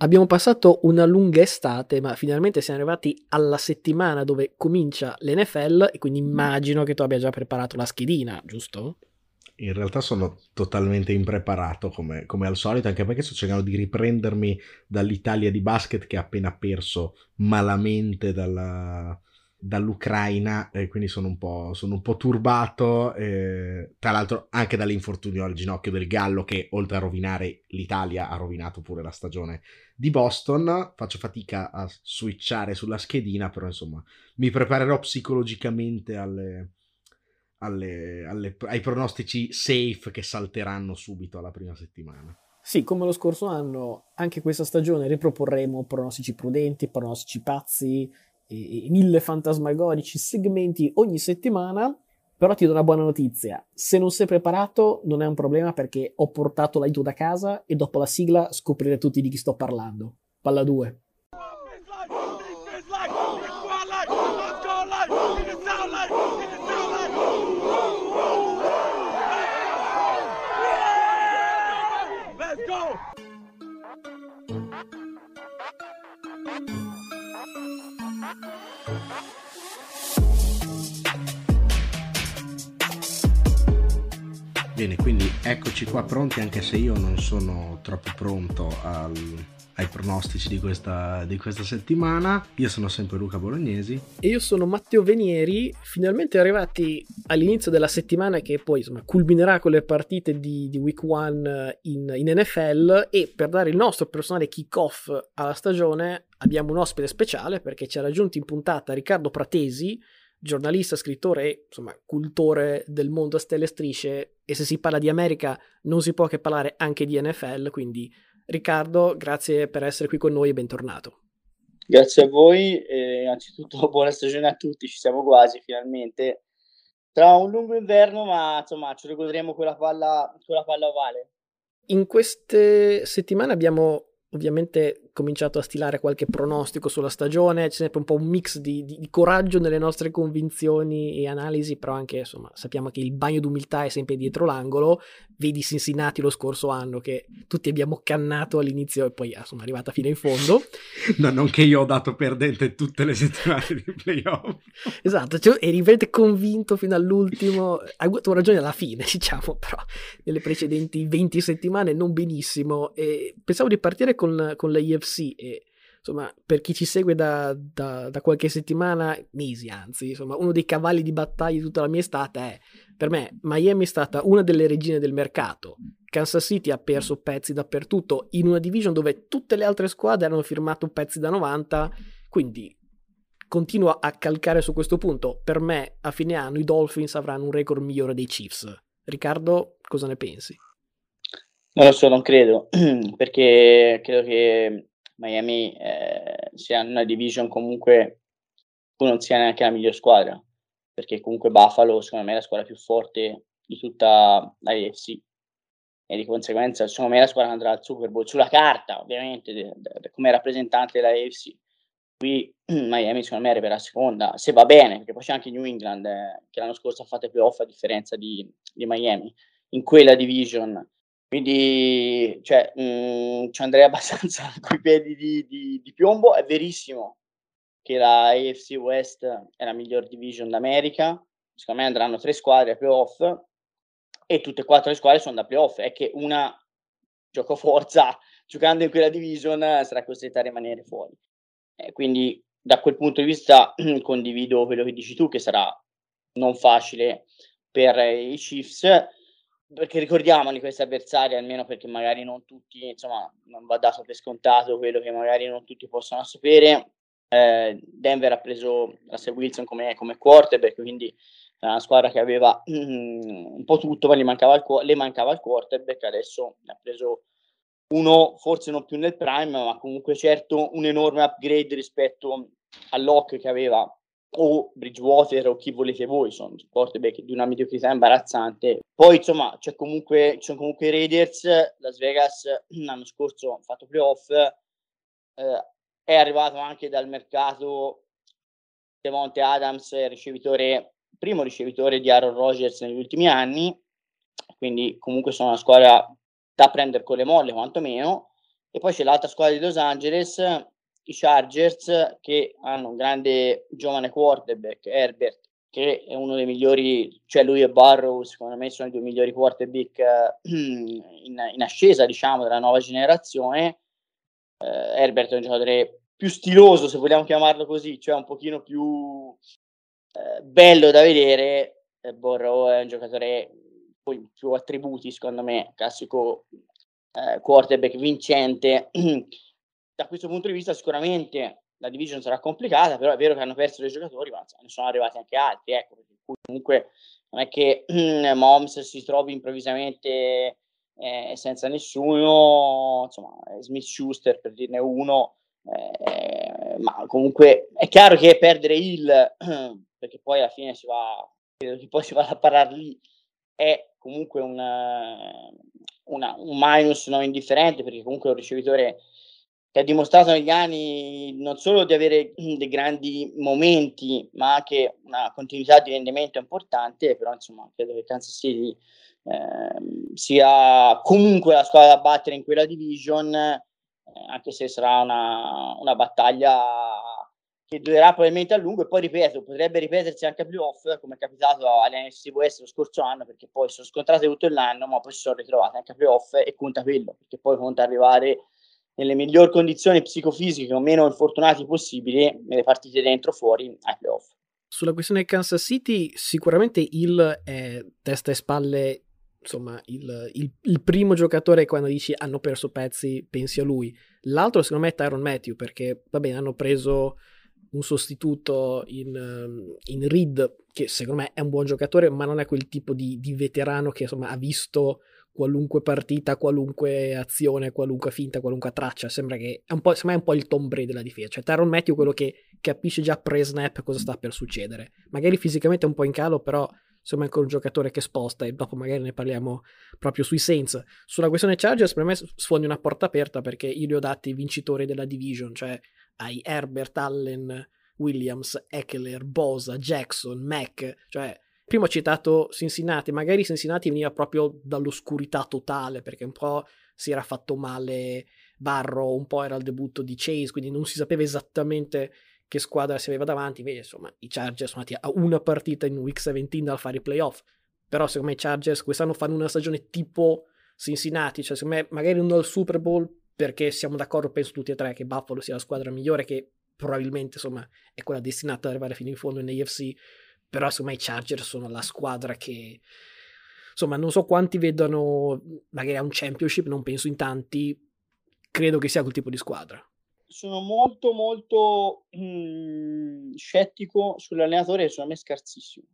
Abbiamo passato una lunga estate, ma finalmente siamo arrivati alla settimana dove comincia l'NFL e quindi immagino che tu abbia già preparato la schedina, giusto? In realtà sono totalmente impreparato come, come, al solito, anche perché sto cercando di riprendermi dall'Italia di basket che ha appena perso malamente dalla, dall'Ucraina e quindi sono un po', sono un po turbato, eh, tra l'altro anche dall'infortunio al ginocchio del Gallo che oltre a rovinare l'Italia ha rovinato pure la stagione di Boston, faccio fatica a switchare sulla schedina, però insomma mi preparerò psicologicamente alle, alle, alle, ai pronostici safe che salteranno subito alla prima settimana. Sì, come lo scorso anno, anche questa stagione riproporremo pronostici prudenti, pronostici pazzi, e, e mille fantasmagorici segmenti ogni settimana. Però ti do una buona notizia: se non sei preparato, non è un problema perché ho portato l'aiuto da casa e dopo la sigla scoprirete tutti di chi sto parlando. Palla 2. Bene, quindi eccoci qua pronti, anche se io non sono troppo pronto al, ai pronostici di questa, di questa, settimana. Io sono sempre Luca Bolognesi. E io sono Matteo Venieri, finalmente arrivati all'inizio della settimana che poi insomma, culminerà con le partite di, di Week 1 in, in NFL e per dare il nostro personale kick-off alla stagione abbiamo un ospite speciale perché ci ha raggiunto in puntata Riccardo Pratesi, giornalista, scrittore e insomma cultore del mondo a stelle e strisce e se si parla di America non si può che parlare anche di NFL, quindi Riccardo, grazie per essere qui con noi e bentornato. Grazie a voi e innanzitutto buona stagione a tutti, ci siamo quasi finalmente. Tra un lungo inverno, ma insomma ci ricorderemo quella palla, quella palla ovale. In queste settimane abbiamo ovviamente cominciato a stilare qualche pronostico sulla stagione, c'è sempre un po' un mix di, di, di, coraggio nelle nostre convinzioni e analisi, però anche insomma sappiamo che il bagno d'umiltà è sempre dietro l'angolo, vedi Cincinnati lo scorso anno che tutti abbiamo cannato all'inizio e poi insomma è arrivata fino in fondo. no, non che io ho dato perdente tutte le settimane di playoff. esatto, cioè, eri veramente convinto fino all'ultimo, hai avuto ragione alla fine diciamo, però nelle precedenti 20 settimane non benissimo e pensavo di partire con, con la IFC e insomma per chi ci segue da, da, da, qualche settimana, mesi anzi, insomma uno dei cavalli di battaglia di tutta la mia estate è per me Miami è stata una delle regine del mercato. Kansas City ha perso pezzi dappertutto in una division dove tutte le altre squadre hanno firmato pezzi da 90, quindi continuo a calcare su questo punto. Per me a fine anno i Dolphins avranno un record migliore dei Chiefs. Riccardo, cosa ne pensi? Non lo so, non credo, perché credo che Miami eh, sia una division comunque non sia neanche la miglior squadra perché comunque Buffalo secondo me è la squadra più forte di tutta la AFC e di conseguenza secondo me la squadra andrà al Super Bowl. Sulla carta ovviamente de, de, de, come rappresentante della AFC qui Miami secondo me arriverà seconda se va bene perché poi c'è anche New England eh, che l'anno scorso ha fatto i playoff a differenza di, di Miami. In quella division quindi cioè, mh, mm, ci andrei abbastanza coi piedi di, di, di piombo è verissimo che la AFC West è la miglior division d'America. Secondo me andranno tre squadre a playoff e tutte e quattro le squadre sono da playoff. È che una gioco forza giocando in quella division sarà costretta a rimanere fuori. Eh, quindi da quel punto di vista condivido quello che dici tu, che sarà non facile per i Chiefs, perché ricordiamoli questi avversari, almeno perché magari non tutti, insomma, non va dato per scontato quello che magari non tutti possono sapere eh, Denver ha preso Russell Wilson come, come quarterback, quindi era una squadra che aveva mm, un po' tutto, ma gli mancava il, le mancava il quarterback, adesso ne ha preso uno forse non più nel prime, ma comunque certo un enorme upgrade rispetto all'Ock che aveva o Bridgewater o chi volete voi, sono quarterback di una mediocrità imbarazzante. Poi insomma c'è comunque, ci sono comunque i Raiders, Las Vegas l'anno scorso hanno fatto playoff, eh, è arrivato anche dal mercato Devonte Adams, ricevitore, primo ricevitore di Aaron Rodgers negli ultimi anni, quindi comunque sono una squadra da prendere con le molle quantomeno, E poi c'è l'altra squadra di Los Angeles, i Chargers, che hanno un grande giovane quarterback, Herbert, che è uno dei migliori, cioè lui e Barrow, secondo me sono i due migliori quarterback in, in ascesa, diciamo, della nuova generazione. Eh, Herbert è un giocatore più stiloso, se vogliamo chiamarlo così, cioè un pochino più eh, bello da vedere. Eh, Borrow è un giocatore con più attributi, secondo me, classico eh, quarterback vincente. da questo punto di vista sicuramente la division sarà complicata, però è vero che hanno perso dei giocatori, ma ne sono arrivati anche altri, ecco, comunque non è che Moms si trovi improvvisamente eh, senza nessuno, insomma, Smith Schuster per dirne uno, eh, ma comunque è chiaro che perdere il, perché poi alla fine si va, credo che poi si vada a parlare lì, è comunque una, una, un minus non indifferente, perché comunque è un ricevitore che ha dimostrato negli anni non solo di avere dei grandi momenti, ma anche una continuità di rendimento importante, però insomma credo che Kansas City eh, sia comunque la squadra da battere in quella division, eh, anche se sarà una, una battaglia che durerà probabilmente a lungo. E poi ripeto, potrebbe ripetersi anche a playoff come è capitato all'NFC West lo scorso anno perché poi sono scontrate tutto l'anno ma poi si sono ritrovate anche a playoff e conta quello perché poi conta arrivare nelle migliori condizioni psicofisiche o meno infortunati possibili nelle partite dentro fuori ai playoff. Sulla questione Kansas City, sicuramente il è testa e spalle, insomma, il, il, il, primo giocatore quando dici hanno perso pezzi, pensi a lui. L'altro, secondo me, è Tyron Matthew, perché va bene, hanno preso un sostituto in, in Reed, che secondo me è un buon giocatore, ma non è quel tipo di, di veterano che insomma ha visto qualunque partita, qualunque azione, qualunque finta, qualunque traccia. Sembra che è un po', sembra un po' il Tom della difesa. Cioè, Tyron Matthew è quello che capisce già pre-snap cosa sta per succedere. Magari fisicamente è un po' in calo, però insomma è ancora un giocatore che sposta e dopo magari ne parliamo proprio sui Saints. Sulla questione Chargers per me sfondi una porta aperta perché io li ho dati vincitori della division, cioè hai Herbert, Allen, Williams, Eckler, Bosa, Jackson, Mac, cioè prima ho citato Cincinnati, magari Cincinnati veniva proprio dall'oscurità totale perché un po' si era fatto male Barro, un po' era il debutto di Chase, quindi non si sapeva esattamente che squadra si aveva davanti, invece insomma i Chargers sono andati a una partita in week 17 dal fare i playoff, però secondo me i Chargers quest'anno fanno una stagione tipo Cincinnati, cioè secondo me magari non al Super Bowl perché siamo d'accordo, penso tutti e tre, che Buffalo sia la squadra migliore, che probabilmente insomma è quella destinata ad arrivare fino in fondo in AFC, però me i Chargers sono la squadra che insomma non so quanti vedono magari a un championship non penso in tanti credo che sia quel tipo di squadra. Sono molto molto mh, mm, scettico sull'allenatore secondo me è scarsissimo.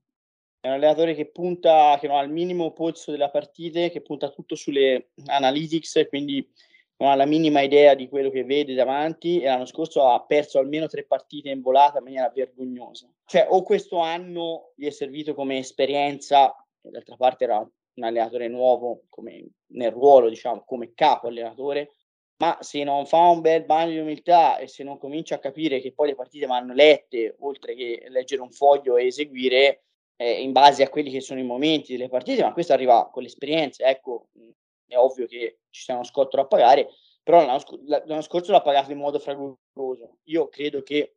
È un allenatore che punta che non ha il minimo polso della partita che punta tutto sulle analytics quindi non ha la minima idea di quello che vede davanti e l'anno scorso ha perso almeno tre partite in volata in maniera vergognosa. Cioè, o questo anno gli è servito come esperienza, d'altra parte era un allenatore nuovo come, nel ruolo, diciamo, come capo allenatore, ma se non fa un bel bagno di umiltà e se non comincia a capire che poi le partite vanno lette, oltre che leggere un foglio e eseguire eh, in base a quelli che sono i momenti delle partite, ma questo arriva con l'esperienza, ecco, è ovvio che ci sia uno scotto da pagare, però l'anno, sc- l'anno scorso l'ha pagato in modo fragoroso. Io credo che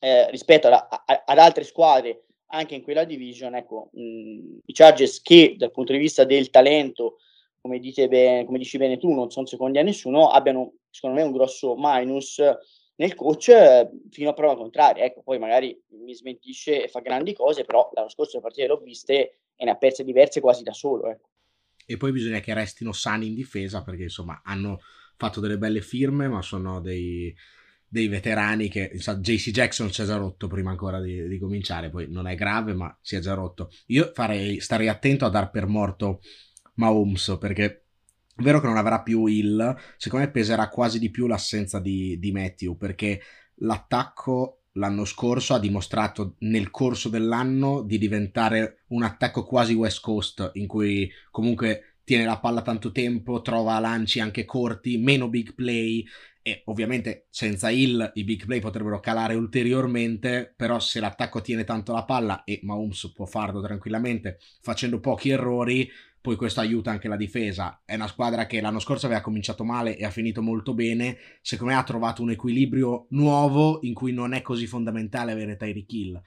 eh, rispetto alla, a, ad altre squadre, anche in quella division, ecco, mh, i Chargers che dal punto di vista del talento, come, dite bene, come dici bene tu, non sono secondi a nessuno, abbiano secondo me un grosso minus nel coach eh, fino a prova contraria. Ecco, poi magari mi smentisce e fa grandi cose, però l'anno scorso le partite l'ho viste e ne ha perse diverse quasi da solo. Ecco e poi bisogna che restino sani in difesa perché insomma hanno fatto delle belle firme ma sono dei, dei veterani che insomma, JC Jackson si è già rotto prima ancora di, di, cominciare poi non è grave ma si è già rotto. Io farei, starei attento a dar per morto Mahomes perché è vero che non avrà più il secondo me peserà quasi di più l'assenza di, di Matthew perché l'attacco l'anno scorso ha dimostrato nel corso dell'anno di diventare un attacco quasi West Coast in cui comunque tiene la palla tanto tempo, trova lanci anche corti, meno big play e ovviamente senza Hill i big play potrebbero calare ulteriormente, però se l'attacco tiene tanto la palla e Mahomes può farlo tranquillamente facendo pochi errori, poi questo aiuta anche la difesa. È una squadra che l'anno scorso aveva cominciato male e ha finito molto bene. Secondo me ha trovato un equilibrio nuovo in cui non è così fondamentale avere Tyreek Hill.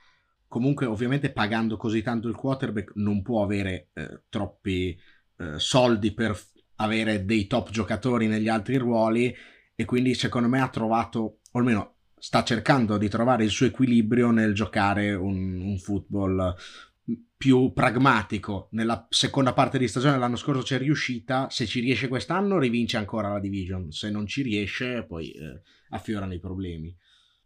Comunque, ovviamente, pagando così tanto il quarterback non può avere eh, troppi eh, soldi per avere dei top giocatori negli altri ruoli e quindi secondo me ha trovato, o almeno sta cercando di trovare il suo equilibrio nel giocare un, un football più pragmatico. Nella seconda parte di stagione l'anno scorso c'è riuscita, se ci riesce quest'anno rivince ancora la division, se non ci riesce poi eh, affiorano i problemi.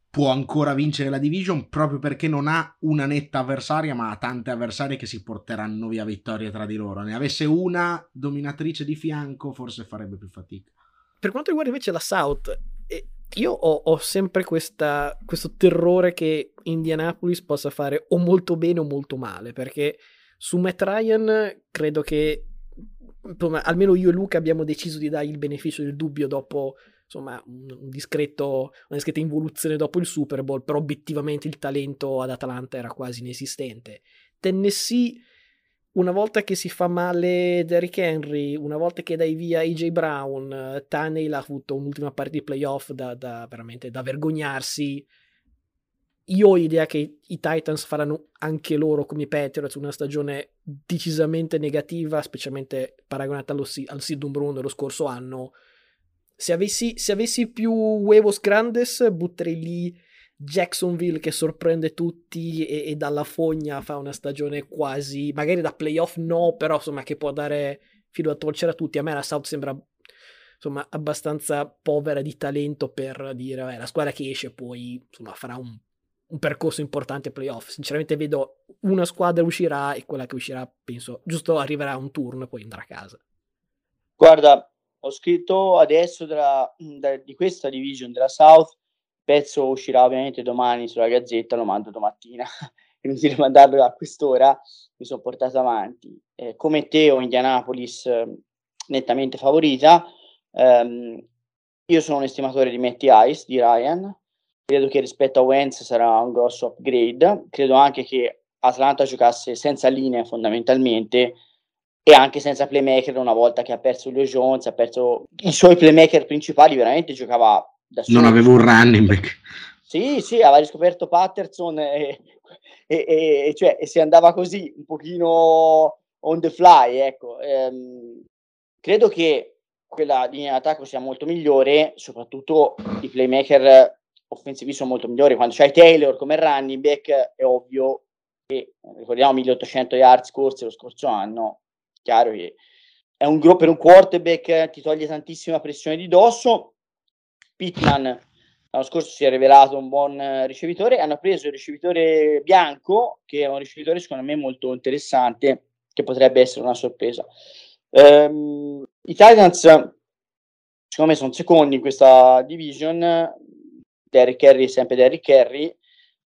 Può ancora vincere la division proprio perché non ha una netta avversaria, ma ha tante avversarie che si porteranno via vittorie tra di loro. Ne avesse una dominatrice di fianco, forse farebbe più fatica. Per quanto riguarda invece la South, io ho, ho sempre questa, questo terrore che Indianapolis possa fare o molto bene o molto male, perché su Matt Ryan credo che insomma, almeno io e Luca abbiamo deciso di dargli il beneficio del dubbio dopo insomma, un, discreto, una discreta involuzione dopo il Super Bowl, però obiettivamente il talento ad Atlanta era quasi inesistente. Tennessee una volta che si fa male Derrick Henry, una volta che dai via AJ Brown, Tannehill ha avuto un'ultima partita di playoff da, da, veramente da vergognarsi. Io ho idea che i Titans faranno anche loro come i Patriots una stagione decisamente negativa, specialmente paragonata allo, al seed numero uno dello scorso anno. Se avessi, se avessi più huevos grandes, butterei lì Jacksonville che sorprende tutti e, e, dalla fogna fa una stagione quasi, magari da playoff no, però insomma che può dare filo a torcere a tutti. A me la South sembra insomma abbastanza povera di talento per dire vabbè, la squadra che esce poi insomma farà un, un percorso importante playoff. Sinceramente vedo una squadra uscirà e quella che uscirà penso giusto arriverà a un turno e poi andrà a casa. Guarda, ho scritto adesso della, di questa division della South pezzo uscirà ovviamente domani sulla Gazzetta, lo mando domattina, inutile mandarlo a quest'ora, mi sono portato avanti. Eh, come te ho Indianapolis eh, nettamente favorita, um, io sono un estimatore di Matty Ice, di Ryan, credo che rispetto a Wentz sarà un grosso upgrade, credo anche che Atlanta giocasse senza linea fondamentalmente e anche senza playmaker una volta che ha perso Leo Jones, ha perso i suoi playmaker principali, veramente giocava non avevo un running back. Sì, sì, aveva riscoperto Patterson e, e, e, cioè, e, si andava così un pochino on the fly, ecco. Ehm, credo che quella linea d'attacco sia molto migliore, soprattutto i playmaker offensivi sono molto migliori. Quando c'hai Taylor come running back è ovvio che, ricordiamo, 1800 yards scorsi lo scorso anno, chiaro che è un gruppo per un quarterback, ti toglie tantissima pressione di dosso Pittman l'anno scorso si è rivelato un buon eh, ricevitore, hanno preso il ricevitore bianco, che è un ricevitore secondo me molto interessante, che potrebbe essere una sorpresa. Um, I Titans, secondo me, sono secondi in questa division. Derrick Henry è sempre Derrick Henry.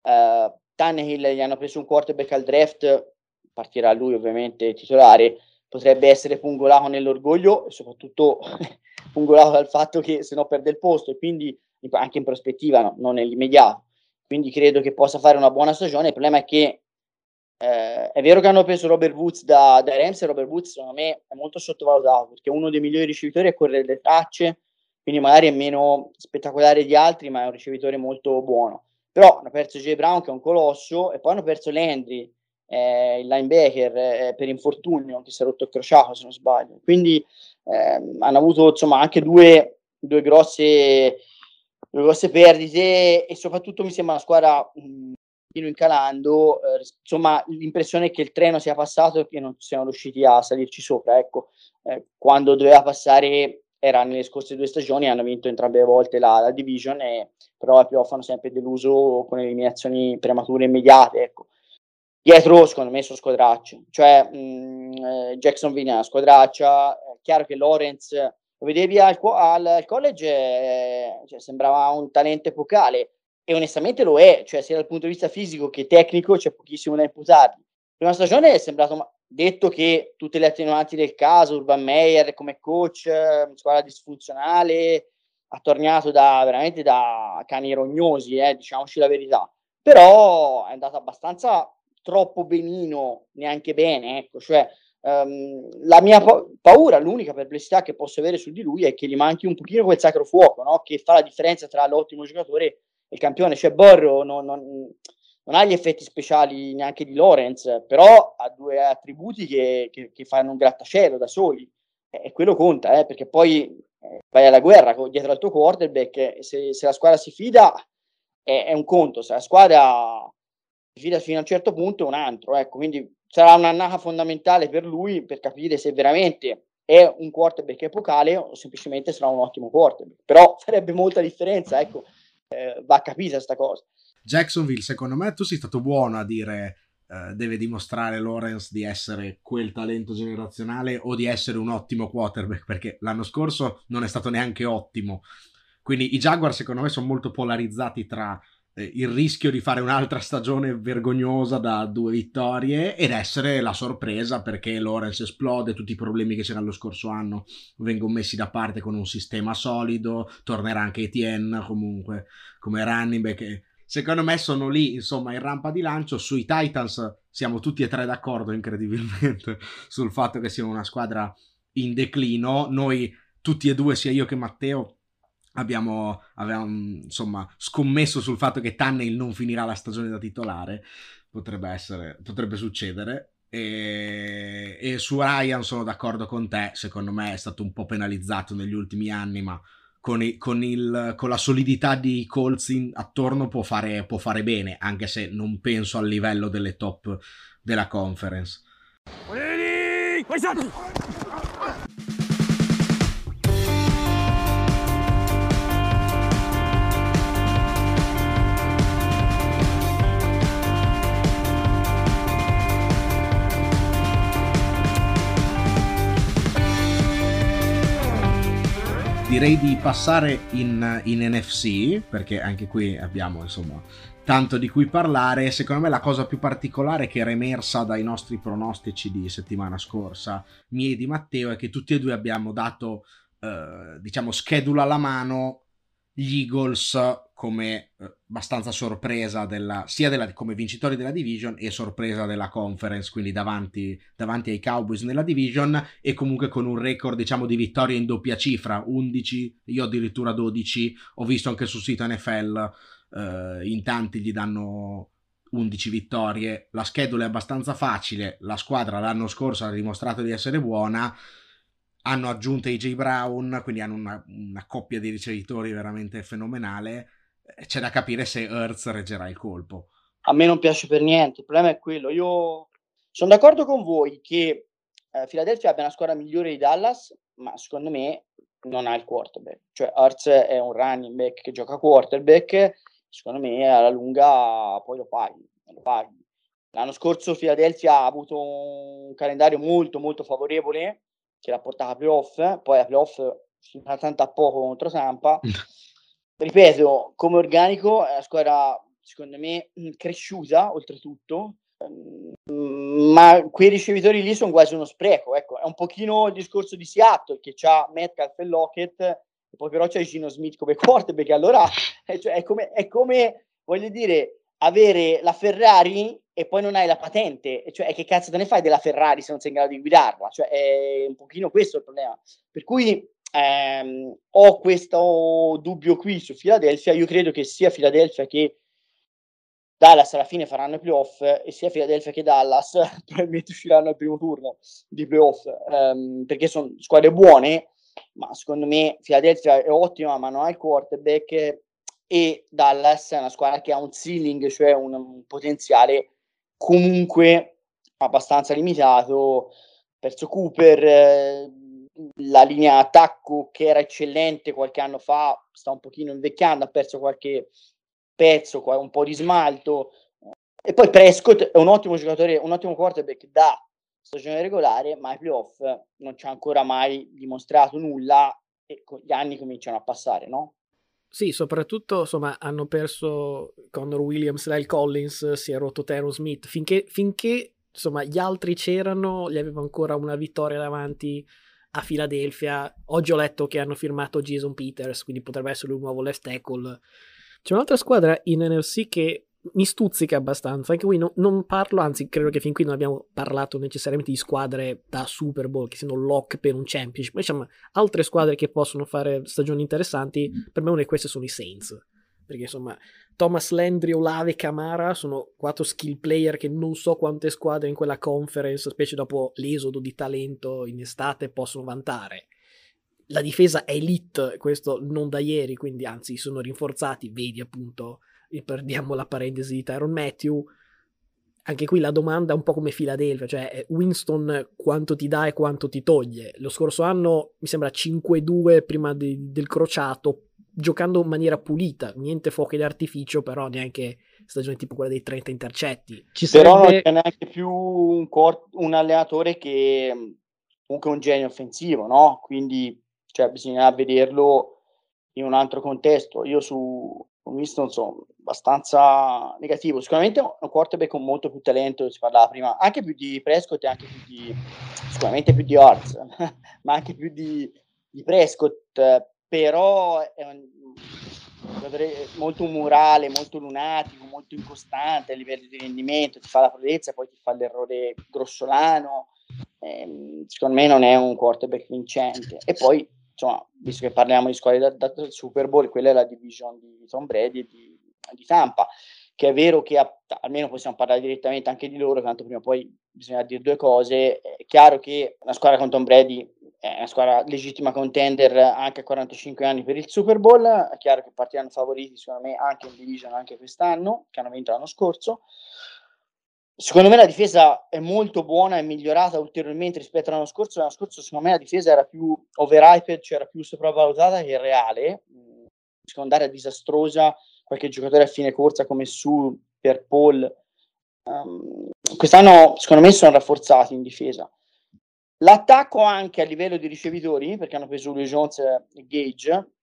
Uh, Tannehill gli hanno preso un quarterback al draft, partirà lui ovviamente titolare, potrebbe essere pungolato nell'orgoglio soprattutto pungolato dal fatto che se no perde il posto e quindi anche in prospettiva no, non nell'immediato quindi credo che possa fare una buona stagione. Il problema è che eh, è vero che hanno preso Robert Woods da, da Rams e Robert Woods secondo me è molto sottovalutato perché uno dei migliori ricevitori è correre le tracce quindi magari è meno spettacolare di altri ma è un ricevitore molto buono. Però hanno perso J. Brown che è un colosso e poi hanno perso Landry eh, il linebacker eh, per infortunio che si è rotto il crociato se non sbaglio. Quindi eh, hanno avuto insomma anche due, due, grosse, due grosse perdite e soprattutto mi sembra una squadra un pochino incalando eh, insomma l'impressione è che il treno sia passato e che non siano riusciti a salirci sopra ecco. Eh, quando doveva passare era nelle scorse due stagioni hanno vinto entrambe le volte la, la division e però i playoff hanno sempre deluso con eliminazioni premature immediate ecco. Dietro secondo me sono squadracce. Cioè mh, mm, eh, Jacksonville è una squadraccia chiaro che Lorenz lo vedevi al, al, college eh, cioè, sembrava un talento epocale e onestamente lo è cioè sia dal punto di vista fisico che tecnico c'è pochissimo da imputargli. Prima stagione è sembrato detto che tutte le attenuanti del caso Urban Meyer come coach eh, squadra disfunzionale attorniato da veramente da cani rognosi eh, diciamoci la verità. Però è andata abbastanza troppo benino, neanche bene, ecco, cioè Um, la mia pa- paura, l'unica perplessità che posso avere su di lui è che gli manchi un pochino quel sacro fuoco, no? che fa la differenza tra l'ottimo giocatore e il campione. Cioè Borro non, non, non, ha gli effetti speciali neanche di Lorenz, però ha due attributi che, che, che fanno un grattacielo da soli e quello conta, eh, perché poi eh, vai alla guerra dietro al tuo quarterback, se, se la squadra si fida è, è, un conto, se la squadra si fida fino a un certo punto è un altro, ecco, quindi sarà un'annata fondamentale per lui per capire se veramente è un quarterback epocale o semplicemente sarà un ottimo quarterback, però farebbe molta differenza, ecco, eh, va capita questa cosa. Jacksonville, secondo me tu sei stato buono a dire Uh, deve dimostrare Lawrence di essere quel talento generazionale o di essere un ottimo quarterback perché l'anno scorso non è stato neanche ottimo quindi i Jaguar secondo me sono molto polarizzati tra eh, il rischio di fare un'altra stagione vergognosa da due vittorie ed essere la sorpresa perché Lawrence esplode, tutti i problemi che c'erano lo scorso anno vengono messi da parte con un sistema solido, tornerà anche Etienne comunque come running back secondo me sono lì, insomma, in rampa di lancio. Sui Titans siamo tutti e tre d'accordo, incredibilmente, sul fatto che siano una squadra in declino. Noi, tutti e due, sia io che Matteo, abbiamo, abbiamo insomma, scommesso sul fatto che Tunnel non finirà la stagione da titolare. Potrebbe essere, potrebbe succedere. E, e su Ryan sono d'accordo con te. Secondo me è stato un po' penalizzato negli ultimi anni, ma con, i, con, il, con, la solidità di Colts in, attorno può fare, può fare bene, anche se non penso al livello delle top della conference. Direi di passare in, in, NFC, perché anche qui abbiamo insomma tanto di cui parlare. Secondo me la cosa più particolare che era emersa dai nostri pronostici di settimana scorsa, miei e di Matteo, è che tutti e due abbiamo dato, eh, diciamo, schedula alla mano gli Eagles come eh, abbastanza sorpresa della, sia della, come vincitori della division e sorpresa della conference, quindi davanti, davanti, ai Cowboys nella division e comunque con un record diciamo di vittorie in doppia cifra, 11, io addirittura 12, ho visto anche sul sito NFL eh, in tanti gli danno 11 vittorie, la schedula è abbastanza facile, la squadra l'anno scorso ha dimostrato di essere buona, hanno aggiunto AJ Brown, quindi hanno una, una coppia di ricevitori veramente fenomenale. Eh, c'è da capire se Hertz reggerà il colpo. A me non piace per niente, il problema è quello. Io sono d'accordo con voi che eh, Philadelphia abbia una squadra migliore di Dallas, ma secondo me non ha il quarterback. Cioè Hertz è un running back che gioca quarterback, secondo me alla lunga poi lo paghi. Lo paghi. L'anno scorso Philadelphia ha avuto un calendario molto molto favorevole che l'ha portata a playoff, poi a playoff si fa tanto a poco contro Sampa. Ripeto, come organico è una squadra, secondo me, cresciuta oltretutto, ehm, ma quei ricevitori lì sono quasi uno spreco. Ecco, è un pochino il discorso di Seattle che ha Metcalf e Lockett, e poi però c'è Gino Smith come quarterback, allora cioè, è, come, è come, voglio dire, avere la Ferrari e poi non hai la patente, cioè che cazzo te ne fai della Ferrari se non sei in grado di guidarla? Cioè è un pochino questo il problema. Per cui ehm, ho questo dubbio qui su Philadelphia, io credo che sia Philadelphia che Dallas alla fine faranno i playoff e sia Philadelphia che Dallas probabilmente usciranno al primo turno di playoff ehm, perché sono squadre buone, ma secondo me Philadelphia è ottima ma non ha il quarterback e Dallas è una squadra che ha un ceiling, cioè un, un potenziale comunque abbastanza limitato. Perso Cooper, eh, la linea attacco che era eccellente qualche anno fa sta un pochino invecchiando, ha perso qualche pezzo, un po' di smalto. E poi Prescott è un ottimo giocatore, un ottimo quarterback da stagione regolare, ma ai playoff non ci ha ancora mai dimostrato nulla e gli anni cominciano a passare, no? Sì, soprattutto insomma, hanno perso Connor Williams, Lyle Collins, si è rotto Teron Smith. Finché, finché insomma, gli altri c'erano, gli aveva ancora una vittoria davanti a Philadelphia. Oggi ho letto che hanno firmato Jason Peters, quindi potrebbe essere un nuovo left tackle. C'è un'altra squadra in NFC che mi stuzzica abbastanza. Anche qui no, non parlo, anzi, credo che fin qui non abbiamo parlato necessariamente di squadre da Super Bowl che siano lock per un championship. Ma diciamo, altre squadre che possono fare stagioni interessanti, per me una di queste sono i Saints. Perché insomma, Thomas Landry, Olave Camara sono quattro skill player che non so quante squadre in quella conference, specie dopo l'esodo di talento in estate, possono vantare. La difesa è elite, questo non da ieri, quindi anzi sono rinforzati, vedi appunto, perdiamo la parentesi di Tyron Matthew, anche qui la domanda è un po' come Philadelphia, cioè Winston quanto ti dà e quanto ti toglie. Lo scorso anno mi sembra 5-2 prima di, del crociato, giocando in maniera pulita, niente fuochi d'artificio, però neanche stagione tipo quella dei 30 intercetti. Ci però sarebbe... non c'è neanche più un, cor- un allenatore che comunque è un genio offensivo, no? Quindi cioè, bisogna vederlo in un altro contesto. Io su Winston sono abbastanza negativo. Sicuramente è un quarterback con molto più talento, si parlava prima, anche più di Prescott e anche più di, sicuramente più di Hortz, ma anche più di, di Prescott però è molto murale, molto lunatico, molto incostante a livello di rendimento, ti fa la prodezza, poi ti fa l'errore grossolano. Eh, secondo me non è un quarterback vincente. E poi, insomma, visto che parliamo di squadre da, da, Super Bowl, quella è la division di Tom Brady e di, di Tampa, che è vero che ha, almeno possiamo parlare direttamente anche di loro, tanto prima o poi bisogna dire due cose. È chiaro che una squadra con Tom Brady è una squadra legittima contender anche a 45 anni per il Super Bowl, è chiaro che partiranno favoriti secondo me anche in division anche quest'anno, che hanno vinto l'anno scorso. Secondo me la difesa è molto buona, è migliorata ulteriormente rispetto all'anno scorso. L'anno scorso secondo me la difesa era più overhyped, cioè era più sopravvalutata che reale, secondaria disastrosa, qualche giocatore a fine corsa come su per Paul. Um, quest'anno secondo me sono rafforzati in difesa. L'attacco anche a livello di ricevitori, perché hanno preso Julio Jones e Gage,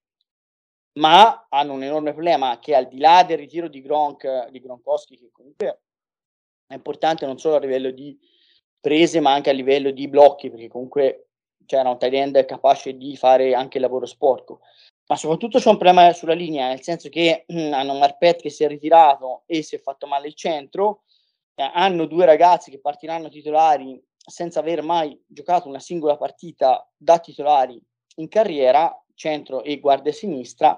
ma hanno un enorme problema che al di là del ritiro di Gronk, di Gronkowski, che comunque è importante non solo a livello di prese, ma anche a livello di blocchi, perché comunque c'era un tight end capace di fare anche il lavoro sporco. Ma soprattutto c'è un problema sulla linea, nel senso che mh, hanno Marpet che si è ritirato e si è fatto male il centro, eh, hanno due ragazzi che partiranno titolari senza aver mai giocato una singola partita da titolari in carriera, centro e guardia sinistra,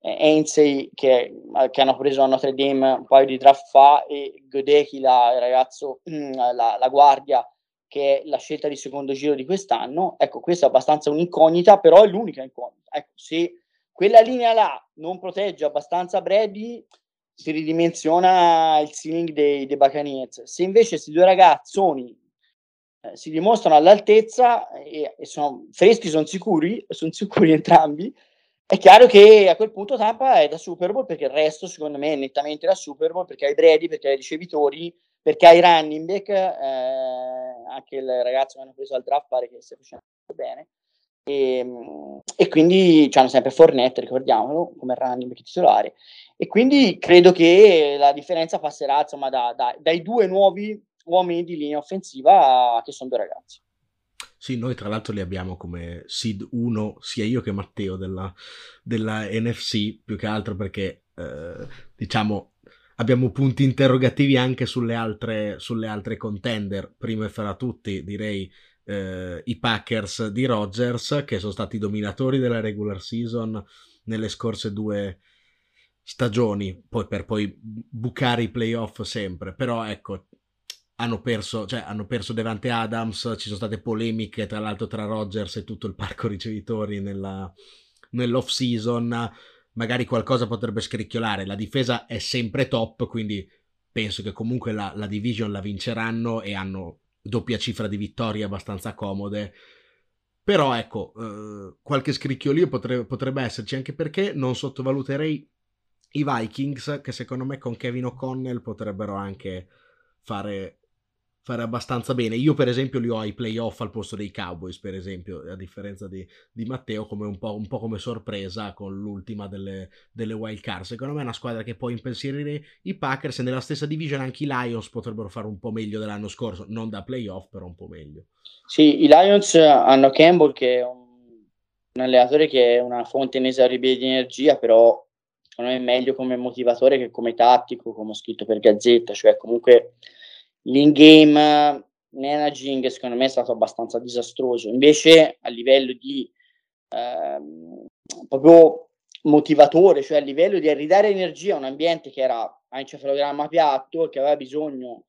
eh, Ainsey che, che, hanno preso a Notre Dame un paio di draft fa e Godecki, la, il ragazzo, mm, la, la, guardia che è la scelta di secondo giro di quest'anno. Ecco, questa è abbastanza un'incognita, però è l'unica incognita. Ecco, se quella linea là non protegge abbastanza Brady, si ridimensiona il ceiling dei, dei Buccaneers. Se invece questi due ragazzoni eh, si dimostrano all'altezza e, e sono freschi, sono sicuri, sono sicuri entrambi. È chiaro che a quel punto Tampa è da Super Bowl perché il resto, secondo me, è nettamente da Super Bowl perché hai Brady, perché hai ricevitori, perché hai running back, eh, anche il ragazzo che hanno preso al draft pare che stia facendo bene. E, ehm, e quindi hanno sempre Fornette, ricordiamolo, come running back titolare. E quindi credo che la differenza passerà insomma da, da, dai due nuovi uomini di linea offensiva che sono due ragazzi. Sì, noi tra l'altro li abbiamo come seed 1, sia io che Matteo della, della NFC, più che altro perché eh, diciamo abbiamo punti interrogativi anche sulle altre, sulle altre contender. Primo e fra tutti direi eh, i Packers di Rodgers che sono stati dominatori della regular season nelle scorse due stagioni, poi per poi bucare i playoff sempre. Però ecco, hanno perso, cioè, hanno perso Devante Adams, ci sono state polemiche tra l'altro tra Rodgers e tutto il parco ricevitori nella, nell'off season, magari qualcosa potrebbe scricchiolare, la difesa è sempre top, quindi penso che comunque la, la division la vinceranno e hanno doppia cifra di vittorie abbastanza comode. Però ecco, eh, qualche scricchiolio potrebbe, potrebbe esserci, anche perché non sottovaluterei i Vikings, che secondo me con Kevin O'Connell potrebbero anche fare fare abbastanza bene. Io, per esempio, li ho ai playoff al posto dei Cowboys, per esempio, a differenza di, di Matteo, come un po', un po', come sorpresa con l'ultima delle, delle wild card. Secondo me è una squadra che può impensierire i Packers e nella stessa division anche i Lions potrebbero fare un po' meglio dell'anno scorso, non da playoff, però un po' meglio. Sì, i Lions hanno Campbell che è un, un allenatore che è una fonte inesauribile di energia, però secondo me è meglio come motivatore che come tattico, come ho scritto per Gazzetta, cioè comunque l'in-game managing secondo me è stato abbastanza disastroso. Invece a livello di ehm, proprio motivatore, cioè a livello di ridare energia a un ambiente che era a encefalogramma piatto, che aveva bisogno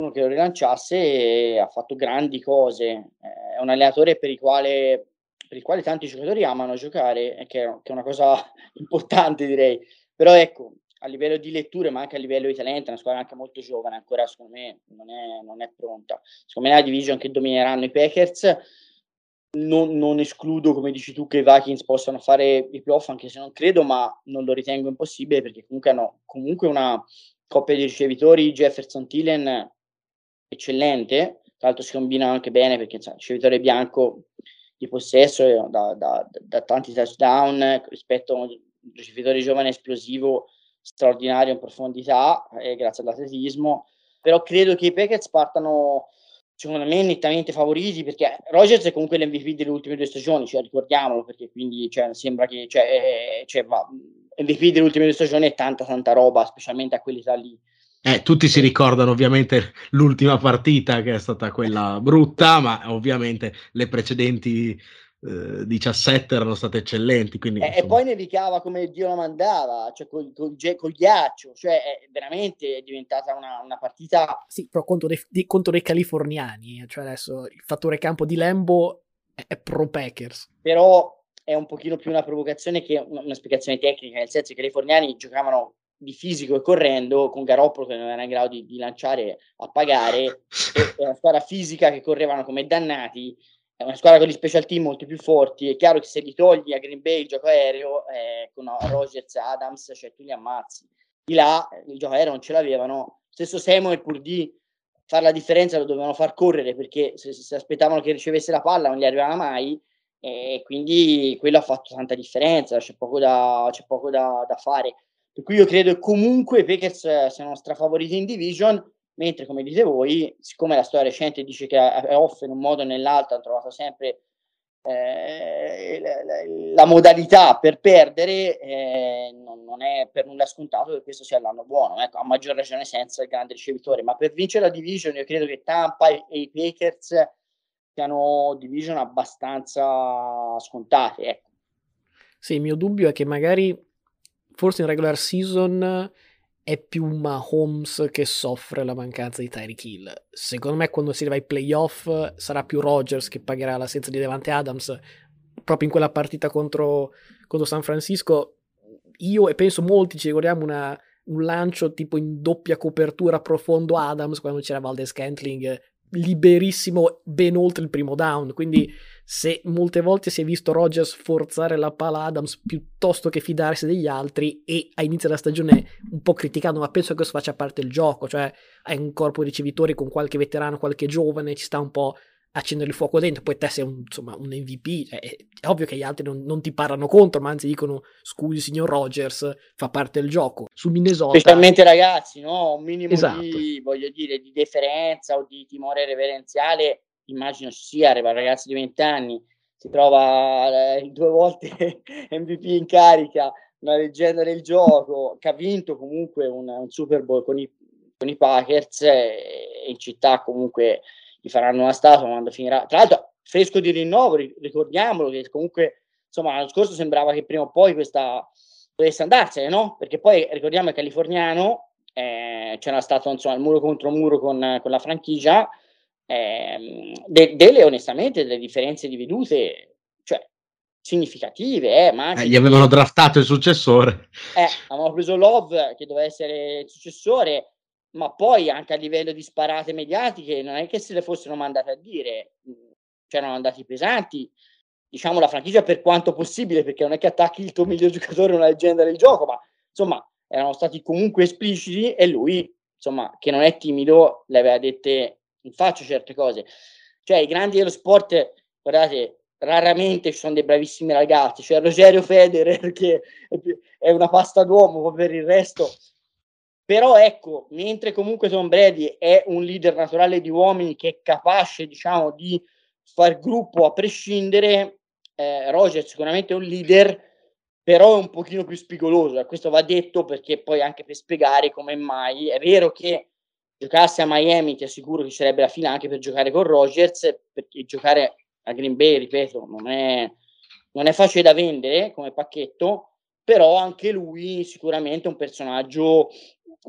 uno che lo rilanciasse e ha fatto grandi cose. È un allenatore per il quale, per il quale tanti giocatori amano giocare, è, che è una cosa importante direi. Però ecco, a livello di letture, ma anche a livello di talento, è una squadra anche molto giovane, ancora secondo me non è, non è pronta. Secondo me la division che domineranno i Packers. Non, non, escludo, come dici tu, che i Vikings possano fare i playoff, anche se non credo, ma non lo ritengo impossibile perché comunque hanno comunque una coppia di ricevitori, Jefferson Tillen, eccellente, tra l'altro si combina anche bene perché il ricevitore bianco di possesso eh, da, da, da tanti touchdown rispetto a un ricevitore giovane esplosivo straordinario in profondità eh, grazie all'atletismo, però credo che i Packers partano secondo me nettamente favoriti perché Rogers è comunque l'MVP delle ultime due stagioni, cioè, ricordiamolo perché quindi cioè, sembra che cioè, eh, cioè, va, MVP delle ultime due stagioni è tanta tanta roba, specialmente a quell'età lì. Eh, tutti si ricordano ovviamente l'ultima partita che è stata quella brutta, ma ovviamente le precedenti 17 erano state eccellenti. Quindi, e, e, poi nevicava come Dio la mandava, cioè col, col, col ghiaccio, cioè è veramente è diventata una, una partita. Sì, però contro dei, di, contro dei californiani, cioè adesso il fattore campo di Lembo è, è, pro Packers. Però è un pochino più una provocazione che una, una spiegazione tecnica, nel senso che i californiani giocavano di fisico e correndo con Garoppolo che non era in grado di, di lanciare a pagare e una squadra fisica che correvano come dannati è una squadra con gli special team molto più forti. È chiaro che se li togli a Green Bay il gioco aereo, eh, con Rogers Adams, cioè tu li ammazzi. Di là il gioco aereo non ce l'avevano. Stesso Samuel, pur di fare la differenza, lo dovevano far correre perché se, se aspettavano che ricevesse la palla non gli arrivava mai. E quindi quello ha fatto tanta differenza. C'è poco da, c'è poco da, da fare. Per cui io credo che comunque i Packers siano strafavoriti in division mentre come dite voi, siccome la storia recente dice che off in un modo o nell'altro hanno trovato sempre eh, la, la, modalità per perdere, eh, non, non, è per nulla scontato che questo sia l'anno buono, ecco, a maggior ragione senza il grande ricevitore, ma per vincere la division io credo che Tampa e, e i Packers siano division abbastanza scontate. Ecco. Sì, il mio dubbio è che magari forse in regular season è più Mahomes che soffre la mancanza di Tyreek Hill. Secondo me quando si arriva ai playoff sarà più Rodgers che pagherà l'assenza di Devante Adams. Proprio in quella partita contro, contro San Francisco, io e penso molti ci ricordiamo una, un lancio tipo in doppia copertura profondo Adams quando c'era Valdez Cantling liberissimo ben oltre il primo down. Quindi se molte volte si è visto Rogers forzare la pala Adams piuttosto che fidarsi degli altri e a inizio della stagione un po' criticato, ma penso che questo faccia parte del gioco, cioè hai un corpo di ricevitori con qualche veterano, qualche giovane, ci sta un po' accendere il fuoco dentro, poi te sei un, insomma, un MVP, cioè, è, è, ovvio che gli altri non, non, ti parlano contro, ma anzi dicono scusi signor Rogers, fa parte del gioco. Su Minnesota... Specialmente ragazzi, no? Un minimo esatto. di, voglio dire, di deferenza o di timore reverenziale immagino sia, arriva un ragazzo di 20 anni, si trova eh, due volte MVP in carica, una leggenda del gioco, che ha vinto comunque un, un Super Bowl con i, con i Packers e in città comunque gli faranno una statua quando finirà. Tra l'altro, fresco di rinnovo, ricordiamolo che comunque insomma l'anno scorso sembrava che prima o poi questa dovesse andarsene, no? Perché poi ricordiamo è californiano, eh, c'era stato insomma il muro contro muro con, con la franchigia eh, de- delle onestamente delle differenze di vedute cioè, significative. Eh, ma eh, gli avevano draftato il successore. Eh, avevano preso Love che doveva essere il successore, ma poi anche a livello di sparate mediatiche non è che se le fossero mandate a dire, c'erano andati pesanti. Diciamo la franchigia per quanto possibile, perché non è che attacchi il tuo miglior giocatore, una leggenda del gioco, ma insomma erano stati comunque espliciti e lui, insomma, che non è timido, le aveva dette in faccia certe cose. Cioè, i grandi dello sport, guardate, raramente ci sono dei bravissimi ragazzi. Cioè, Rogerio Federer, che è una pasta d'uomo, per il resto. Però ecco, mentre comunque Tom Brady è un leader naturale di uomini che è capace, diciamo, di far gruppo a prescindere, eh, Roger sicuramente è un leader però è un pochino più spigoloso, questo va detto perché poi anche per spiegare come mai. È vero che giocasse a Miami ti assicuro che sarebbe la fila anche per giocare con Rogers, perché giocare a Green Bay, ripeto, non è, non è facile da vendere come pacchetto, però anche lui sicuramente è un personaggio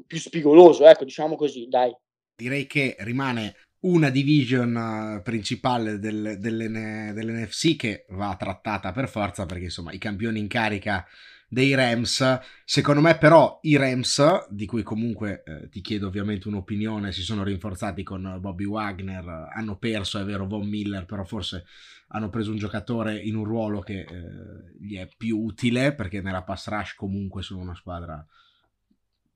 più spigoloso, ecco, diciamo così, dai. Direi che rimane una division eh, principale del, dell'N, dell'NFC che va trattata per forza perché insomma i campioni in carica dei Rams. Secondo me, però, i Rams, di cui comunque eh, ti chiedo ovviamente un'opinione, si sono rinforzati con Bobby Wagner. Hanno perso, è vero, Von Miller, però forse hanno preso un giocatore in un ruolo che eh, gli è più utile perché nella pass rush comunque sono una squadra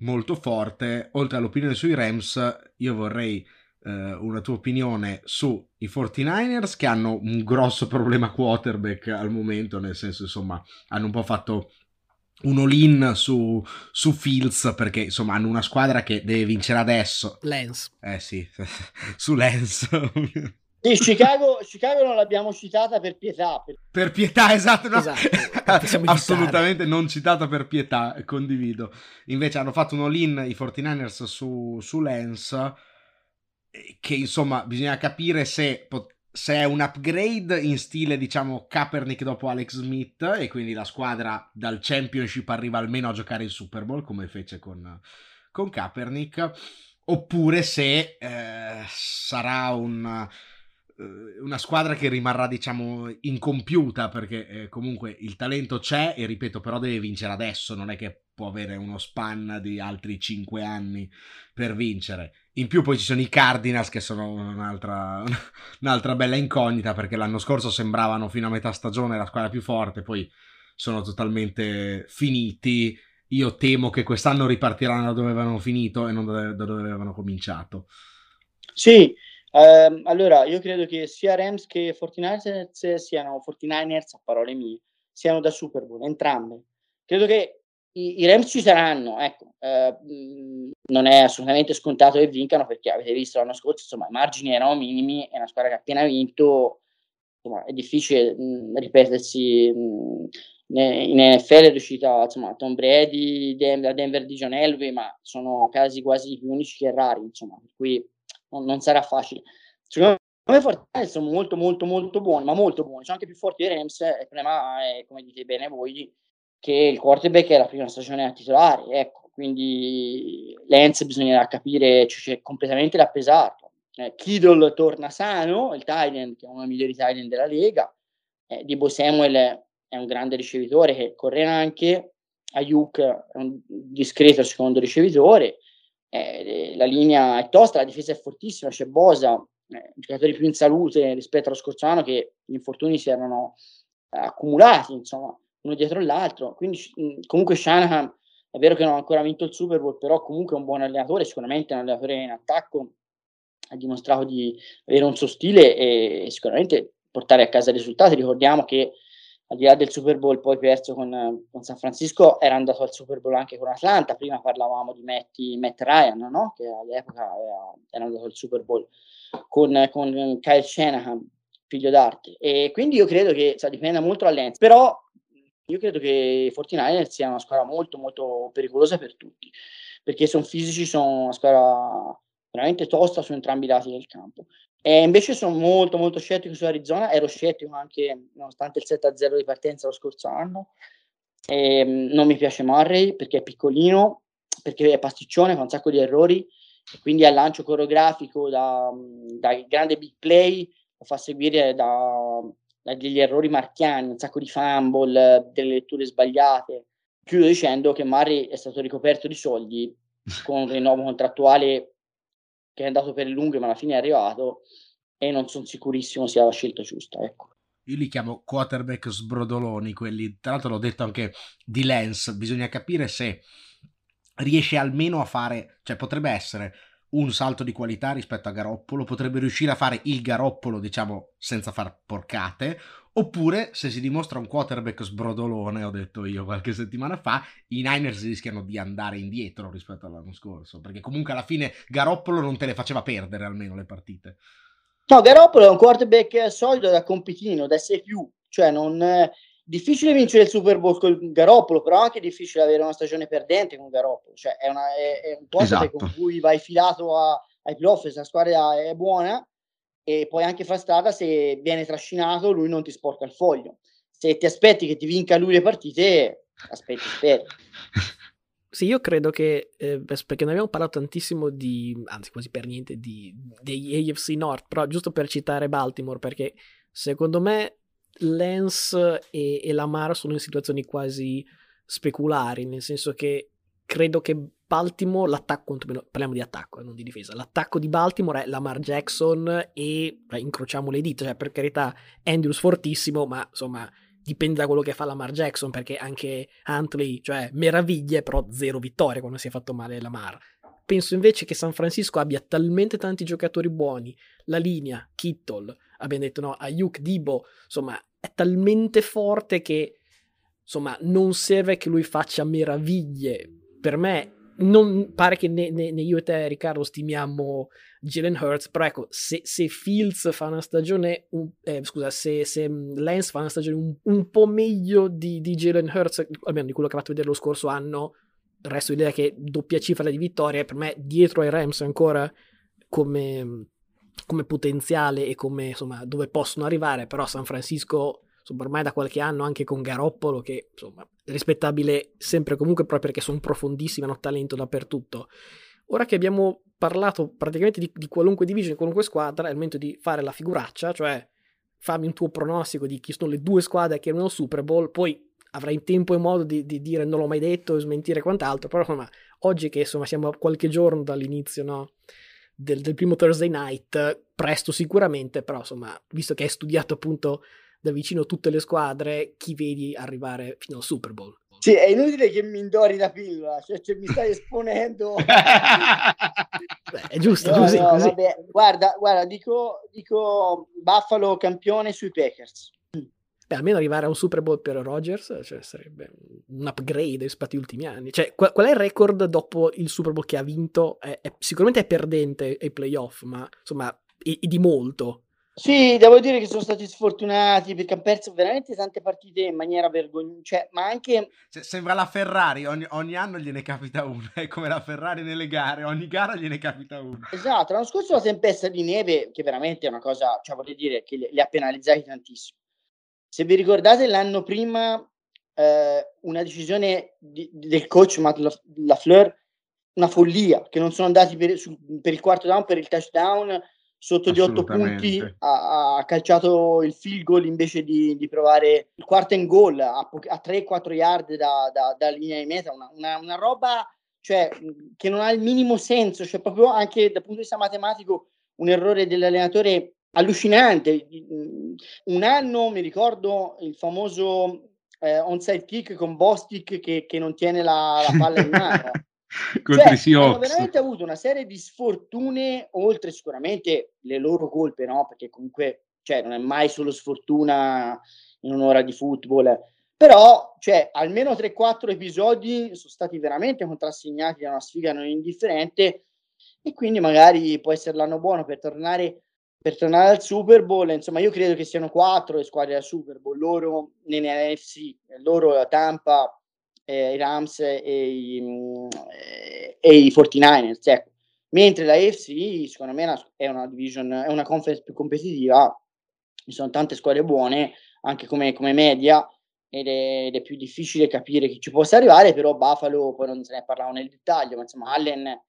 molto forte. Oltre all'opinione sui Rams, io vorrei eh, una tua opinione sui 49ers che hanno un grosso problema quarterback al momento, nel senso insomma hanno un po' fatto un all-in su, su Fields perché insomma hanno una squadra che deve vincere adesso. Lens. Eh sì, su Lens. Sì, Chicago, Chicago, non l'abbiamo citata per pietà. Per, per pietà, esatto. No? esatto Assolutamente non citata per pietà, condivido. Invece hanno fatto un all-in i 49ers su, su Lens che insomma bisogna capire se se è un upgrade in stile, diciamo, Kaepernick dopo Alex Smith e quindi la squadra dal championship arriva almeno a giocare il Super Bowl come fece con, con Kaepernick, oppure se eh, sarà un, eh, una squadra che rimarrà, diciamo, incompiuta perché eh, comunque il talento c'è e ripeto, però deve vincere adesso, non è che può avere uno span di altri 5 anni per vincere. In più poi ci sono i Cardinals che sono un'altra, un'altra bella incognita perché l'anno scorso sembravano fino a metà stagione la squadra più forte, poi sono totalmente finiti. Io temo che quest'anno ripartiranno da dove avevano finito e non da dove avevano cominciato. Sì, ehm, allora io credo che sia Rams che 49ers siano 49ers, a parole mie, siano da Super Bowl, entrambe. Credo che i, i Rams ci saranno, ecco, eh, non è assolutamente scontato che vincano perché avete visto l'anno scorso, insomma, i margini erano minimi, è una squadra che ha appena vinto, insomma, è difficile mh, ripetersi. Mh, in NFL è riuscita insomma Tom Brady, la Denver di John Elway, ma sono casi quasi più unici che rari, insomma, per non, non sarà facile. Secondo me Fortnite sono molto molto molto buoni, ma molto buoni, sono anche più forti dei Rams, il problema è, come dite bene voi, che il quarterback è la prima stagione a titolare, ecco, quindi Lenz bisognerà capire, cioè, c'è completamente da. Eh, Kiddle torna sano, il Titan che è uno dei migliori Titan della Lega, eh, Debo Samuel è un grande ricevitore che corre anche, Ayuk è un discreto secondo ricevitore, eh, la linea è tosta, la difesa è fortissima, c'è Bosa, eh, giocatori più in salute rispetto allo scorso anno che gli infortuni si erano accumulati, insomma, uno dietro l'altro. Quindi comunque Shanahan è vero che non ha ancora vinto il Super Bowl, però comunque è un buon allenatore, sicuramente è un allenatore in attacco, ha dimostrato di avere un suo stile e sicuramente portare a casa risultati. Ricordiamo che al di là del Super Bowl poi perso con, con San Francisco, era andato al Super Bowl anche con Atlanta, prima parlavamo di Matty, Matt Ryan, no? che all'epoca era, era andato al Super Bowl con, con Kyle Shanahan, figlio d'arte. E quindi io credo che cioè, dipenda molto dall'Enz, però io credo che i 49ers sia una squadra molto molto pericolosa per tutti, perché sono fisici, sono una squadra veramente tosta su entrambi i lati del campo. E invece sono molto molto scettico su Arizona, ero scettico anche nonostante il 7-0 di partenza lo scorso anno. E, ehm, non mi piace Murray perché è piccolino, perché è pasticcione, fa un sacco di errori, e quindi al lancio coreografico da, da grande big play lo fa seguire da degli errori marchiani, un sacco di fumble, delle letture sbagliate. Chiudo dicendo che Murray è stato ricoperto di soldi con un rinnovo contrattuale che è andato per le lunghe, ma alla fine è arrivato e non sono sicurissimo sia la scelta giusta. Ecco. Io li chiamo quarterback sbrodoloni, quelli, tra l'altro l'ho detto anche di Lens, bisogna capire se riesce almeno a fare, cioè potrebbe essere un salto di qualità rispetto a Garoppolo, potrebbe riuscire a fare il Garoppolo, diciamo, senza far porcate, oppure se si dimostra un quarterback sbrodolone, ho detto io qualche settimana fa, i Niners rischiano di andare indietro rispetto all'anno scorso, perché comunque alla fine Garoppolo non te le faceva perdere almeno le partite. No, Garoppolo è un quarterback solido da compitino, da 6 più, cioè non, difficile vincere il Super Bowl con Garoppolo, però anche difficile avere una stagione perdente con Garoppolo. Cioè, è, una, è, è un quarterback esatto. con cui vai filato a, ai playoff, se la squadra è buona, e puoi anche fare strada se viene trascinato, lui non ti sporca il foglio. Se ti aspetti che ti vinca lui le partite, aspetti, speri. Sì, io credo che, eh, perché ne abbiamo parlato tantissimo di, anzi quasi per niente, di, degli AFC North, però giusto per citare Baltimore, perché secondo me Lance e, e Lamar sono in situazioni quasi speculari, nel senso che credo che Baltimore, l'attacco, parliamo di attacco, eh, non di difesa, l'attacco di Baltimore è Lamar Jackson e beh, incrociamo le dita, cioè per carità Andrews fortissimo, ma insomma dipende da quello che fa Lamar Jackson, perché anche Huntley, cioè meraviglie, però zero vittorie quando si è fatto male Lamar. Penso invece che San Francisco abbia talmente tanti giocatori buoni, la linea, Kittle, abbiamo detto no, Ayuk, Dibo, insomma, è talmente forte che insomma non serve che lui faccia meraviglie. Per me non pare che né, né, né, io e te, Riccardo, stimiamo Jalen Hurts, però ecco, se, se Fields fa una stagione, un, eh, scusa, se, se, Lance fa una stagione un, un po' meglio di, di Jalen Hurts, almeno di quello che ha fatto vedere lo scorso anno, resto l'idea che doppia cifra di vittorie, per me dietro ai Rams ancora come, come potenziale e come, insomma, dove possono arrivare, però San Francisco insomma, ormai da qualche anno anche con Garoppolo, che insomma, rispettabile sempre comunque proprio perché sono profondissimi, hanno talento dappertutto. Ora che abbiamo parlato praticamente di, di qualunque division, di qualunque squadra, è il momento di fare la figuraccia, cioè fammi un tuo pronostico di chi sono le due squadre che erano Super Bowl, poi avrai tempo e modo di, di, dire non l'ho mai detto e smentire quant'altro, però insomma, oggi che insomma siamo a qualche giorno dall'inizio no, del, del, primo Thursday night, presto sicuramente, però insomma, visto che hai studiato appunto da vicino tutte le squadre, chi vedi arrivare fino al Super Bowl. Sì, è inutile che mi indori la pillola, cioè, cioè mi stai esponendo. Beh, è giusto no, così. No, così. Guarda, guarda dico, dico Buffalo campione sui Packers. Beh, almeno arrivare a un Super Bowl per Rodgers cioè, sarebbe un upgrade rispetto agli ultimi anni. Cioè, qual, qual, è il record dopo il Super Bowl che ha vinto? È, è, sicuramente è perdente ai playoff, ma insomma, è, è di molto. Sì, devo dire che sono stati sfortunati perché hanno perso veramente tante partite in maniera vergognosa, cioè, ma anche... Se, sembra la Ferrari, ogni, ogni, anno gliene capita una, è come la Ferrari nelle gare, ogni gara gliene capita una. Esatto, l'anno scorso la tempesta di neve, che veramente è una cosa, cioè voglio dire, che li, li ha penalizzati tantissimo. Se vi ricordate l'anno prima, eh, una decisione di, del coach Matt LaFleur, una follia, che non sono andati per, su, per il quarto down, per il touchdown, sotto di 8 punti ha, ha, calciato il field goal invece di, di provare il quarto and goal a, a 3-4 yard da, da, da, linea di meta, una, una, una, roba cioè, che non ha il minimo senso, cioè proprio anche dal punto di vista matematico un errore dell'allenatore allucinante. Un anno mi ricordo il famoso eh, onside kick con Bostic che, che non tiene la, la palla in mano. cioè, hanno veramente avuto una serie di sfortune, oltre sicuramente le loro colpe, no? Perché comunque cioè, non è mai solo sfortuna in un'ora di football. Però, cioè, almeno 3-4 episodi sono stati veramente contrassegnati da una sfiga non indifferente e quindi magari può essere l'anno buono per tornare, per tornare al Super Bowl. Insomma, io credo che siano quattro le squadre al Super Bowl, loro nell'NFC, loro Tampa, eh, i Rams e i, mm, e i 49ers. Ecco. Mentre la AFC, secondo me, è una, division, è una conference più competitiva. Ci sono tante squadre buone, anche come, come media, ed è, ed è, più difficile capire chi ci possa arrivare. Però Buffalo, poi non se ne parlavo nel dettaglio, ma insomma, Allen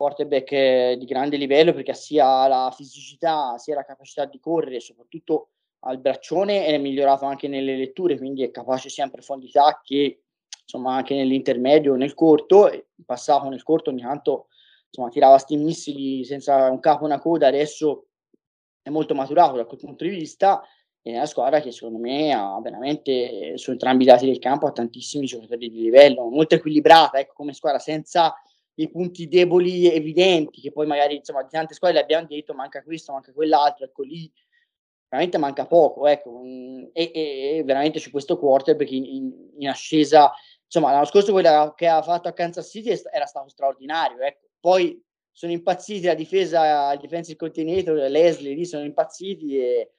quarterback eh, di grande livello perché ha sia la fisicità sia la capacità di correre, soprattutto al braccione, è migliorato anche nelle letture, quindi è capace sia in profondità che insomma anche nell'intermedio, nel corto, passavo nel corto ogni tanto insomma tirava sti missili senza un capo e una coda, adesso è molto maturato da quel punto di vista è una squadra che secondo me ha veramente su entrambi i lati del campo ha tantissimi giocatori di livello, molto equilibrata, ecco come squadra senza i punti deboli evidenti che poi magari insomma di tante squadre abbiamo detto manca questo, manca quell'altro, ecco lì veramente manca poco, ecco, e, e, e veramente c'è questo quarterback in, in, in ascesa insomma, l'anno scorso quello che ha fatto a Kansas City era stato straordinario. Ecco. Poi sono impazziti la difesa, il defensive coordinator, Leslie lì sono impazziti e,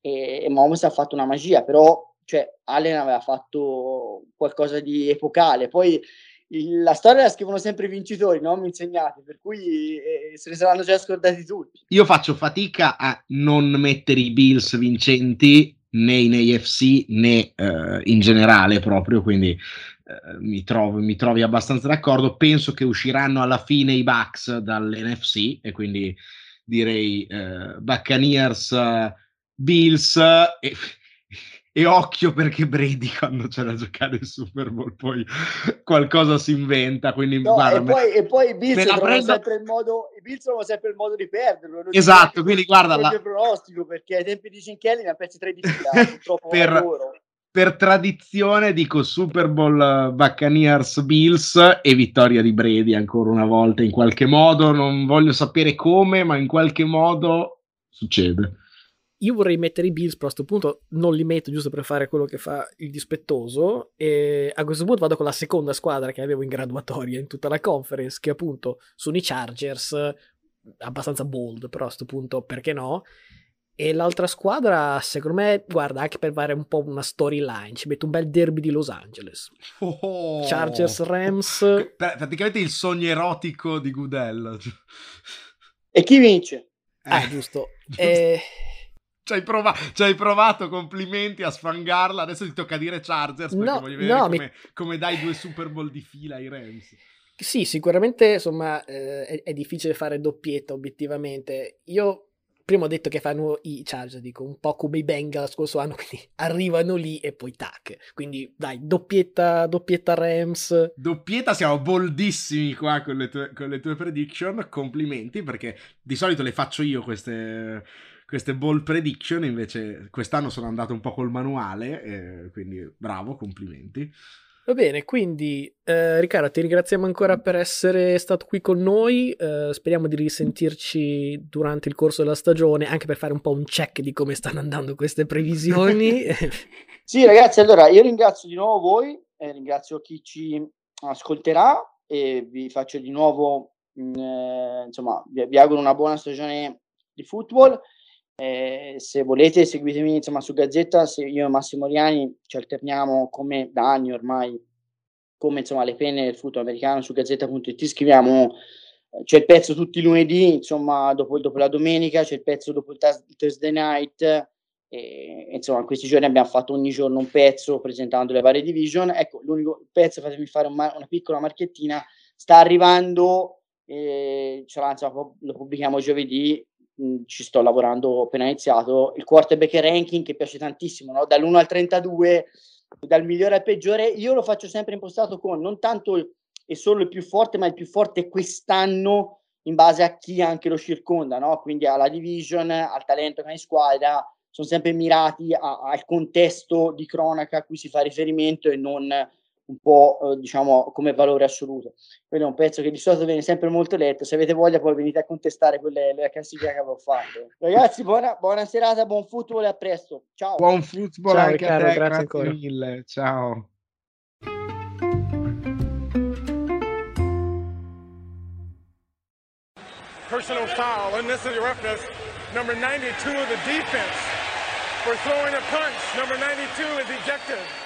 e, e Momus ha fatto una magia, però cioè Allen aveva fatto qualcosa di epocale, poi la storia la scrivono sempre i vincitori, non mi insegnate, per cui eh, se ne saranno già scordati tutti. Io faccio fatica a non mettere i Bills vincenti né in AFC né eh, in generale proprio, quindi eh, mi, trovo, mi trovi abbastanza d'accordo. Penso che usciranno alla fine i Bucks dall'NFC e quindi direi eh, Buccaneers, Bills e e occhio perché Brady quando c'è da giocare il Super Bowl poi qualcosa si inventa quindi no, guarda, e, poi, e poi i Bills trovano prendo... sempre il modo i Bills trovano sempre il modo di perderlo esatto quindi guarda la... pronostico perché ai tempi di Cinkelli ne ha persi tre di fila purtroppo per, per tradizione dico Super Bowl uh, Buccaneers Bills e vittoria di Brady ancora una volta in qualche modo non voglio sapere come ma in qualche modo succede io vorrei mettere i Bills, però a questo punto non li metto giusto per fare quello che fa il dispettoso. E a questo punto vado con la seconda squadra che avevo in graduatoria in tutta la conference, che appunto sono i Chargers, abbastanza bold, però a questo punto perché no? E l'altra squadra, secondo me, guarda, anche per fare un po' una storyline, ci metto un bel derby di Los Angeles. Oh. Chargers Rams. Praticamente il sogno erotico di Goodell. E chi vince? Ah, eh, giusto. E... Ci hai, prova- ci hai, provato, complimenti a sfangarla. Adesso ti tocca dire Chargers perché no, voglio vedere no, come, mi... come, dai due Super Bowl di fila ai Rams. Sì, sicuramente insomma eh, è, è, difficile fare doppietta obiettivamente. Io prima ho detto che fanno i Chargers, dico un po' come i Bengals scorso anno, quindi arrivano lì e poi tac. Quindi dai, doppietta, doppietta Rams. Doppietta, siamo boldissimi qua con le, tue, con le tue prediction. Complimenti perché di solito le faccio io queste queste ball prediction, invece quest'anno sono andato un po' col manuale, eh, quindi bravo, complimenti. Va bene, quindi eh, Riccardo ti ringraziamo ancora per essere stato qui con noi, eh, speriamo di risentirci durante il corso della stagione, anche per fare un po' un check di come stanno andando queste previsioni. sì ragazzi, allora io ringrazio di nuovo voi, ringrazio chi ci ascolterà e vi faccio di nuovo, mm, eh, insomma, vi, vi auguro una buona stagione di football eh, se volete seguitemi insomma su Gazzetta, io e Massimo Riani ci alterniamo come da anni ormai, come insomma le penne del football americano su Gazzetta.it, scriviamo, eh, c'è il pezzo tutti i lunedì, insomma dopo, dopo la domenica, c'è il pezzo dopo il Thursday night, e, insomma in questi giorni abbiamo fatto ogni giorno un pezzo presentando le varie division, ecco l'unico pezzo, fatemi fare un, una piccola marchettina, sta arrivando, eh, cioè, insomma, lo pubblichiamo giovedì, ci sto lavorando appena iniziato, il quarterback ranking che piace tantissimo, no? dall'1 al 32, dal migliore al peggiore, io lo faccio sempre impostato con non tanto e solo il più forte, ma il più forte quest'anno in base a chi anche lo circonda, no? quindi alla division, al talento che ha in squadra, sono sempre mirati a, al contesto di cronaca a cui si fa riferimento e non un po' eh, diciamo come valore assoluto. Quello è un pezzo che di solito viene sempre molto letto. Se avete voglia, poi venite a contestare quelle le classifiche che avevo fatto. Ragazzi, buona, buona serata, buon football e a presto. Ciao. Buon football Ciao, anche Riccardo, a te, grazie, grazie mille. Ciao. Personal foul, unnecessary roughness. Number 92 of the defense for throwing a punch. Number 92 is ejected.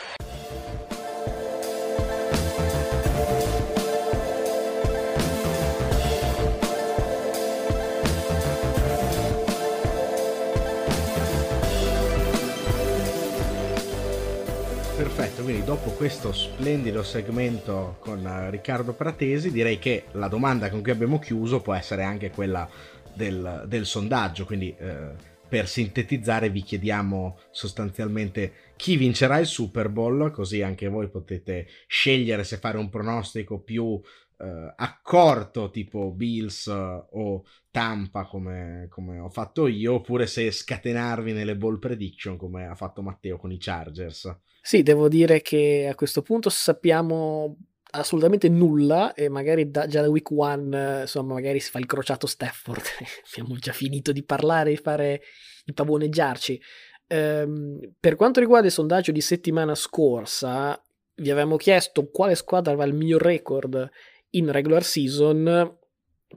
Quindi dopo questo splendido segmento con eh, Riccardo Pratesi direi che la domanda con cui abbiamo chiuso può essere anche quella del, del sondaggio, quindi eh, per sintetizzare vi chiediamo sostanzialmente chi vincerà il Super Bowl, così anche voi potete scegliere se fare un pronostico più eh, accorto tipo Bills eh, o Tampa come, come, ho fatto io, oppure se scatenarvi nelle ball prediction come ha fatto Matteo con i Chargers. Sì, devo dire che a questo punto sappiamo assolutamente nulla e magari da, già da week one insomma magari si fa il crociato Stafford abbiamo già finito di parlare di fare di pavoneggiarci ehm, per quanto riguarda il sondaggio di settimana scorsa vi avevamo chiesto quale squadra aveva il miglior record in regular season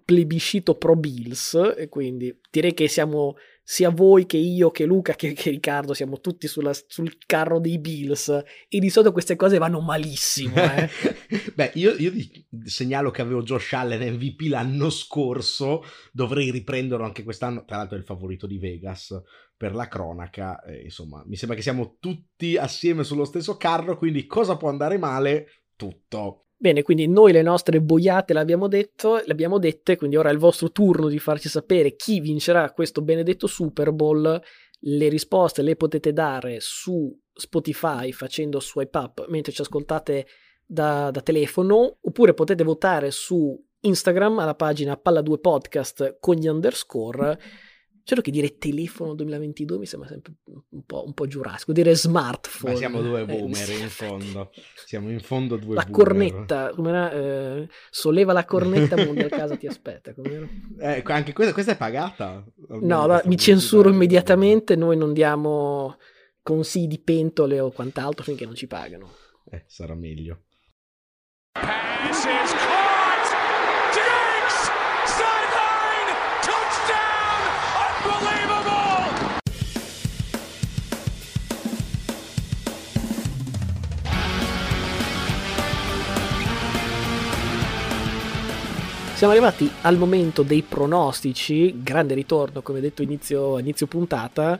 plebiscito pro Bills e quindi direi che siamo sia voi che io, che Luca, che, che Riccardo siamo tutti sulla, sul carro dei Bills e di solito queste cose vanno malissimo. Eh? Beh, io, io segnalo che avevo Josh Allen MVP l'anno scorso, dovrei riprenderlo anche quest'anno, tra l'altro è il favorito di Vegas per la cronaca, eh, insomma, mi sembra che siamo tutti assieme sullo stesso carro, quindi cosa può andare male? Tutto. Bene, quindi noi le nostre boiate l'abbiamo detto, le abbiamo dette, quindi ora è il vostro turno di farci sapere chi vincerà questo benedetto Super Bowl. Le risposte le potete dare su Spotify facendo swipe up mentre ci ascoltate da, da telefono, oppure potete votare su Instagram alla pagina Palla2 Podcast con gli underscore Certo che dire telefono 2022 mi sembra sempre un po', un po giurasco, dire smartphone. Ma siamo due eh, boomer eh, in fondo, siamo in fondo due la boomer. cornetta, come era, eh, solleva la cornetta, mondo a casa ti aspetta. Eh, anche questa, questa, è pagata? No, allora, mi censuro immediatamente, noi non diamo consigli di pentole o quant'altro finché non ci pagano. Eh, sarà meglio. Siamo arrivati al momento dei pronostici, grande ritorno come detto inizio, inizio puntata.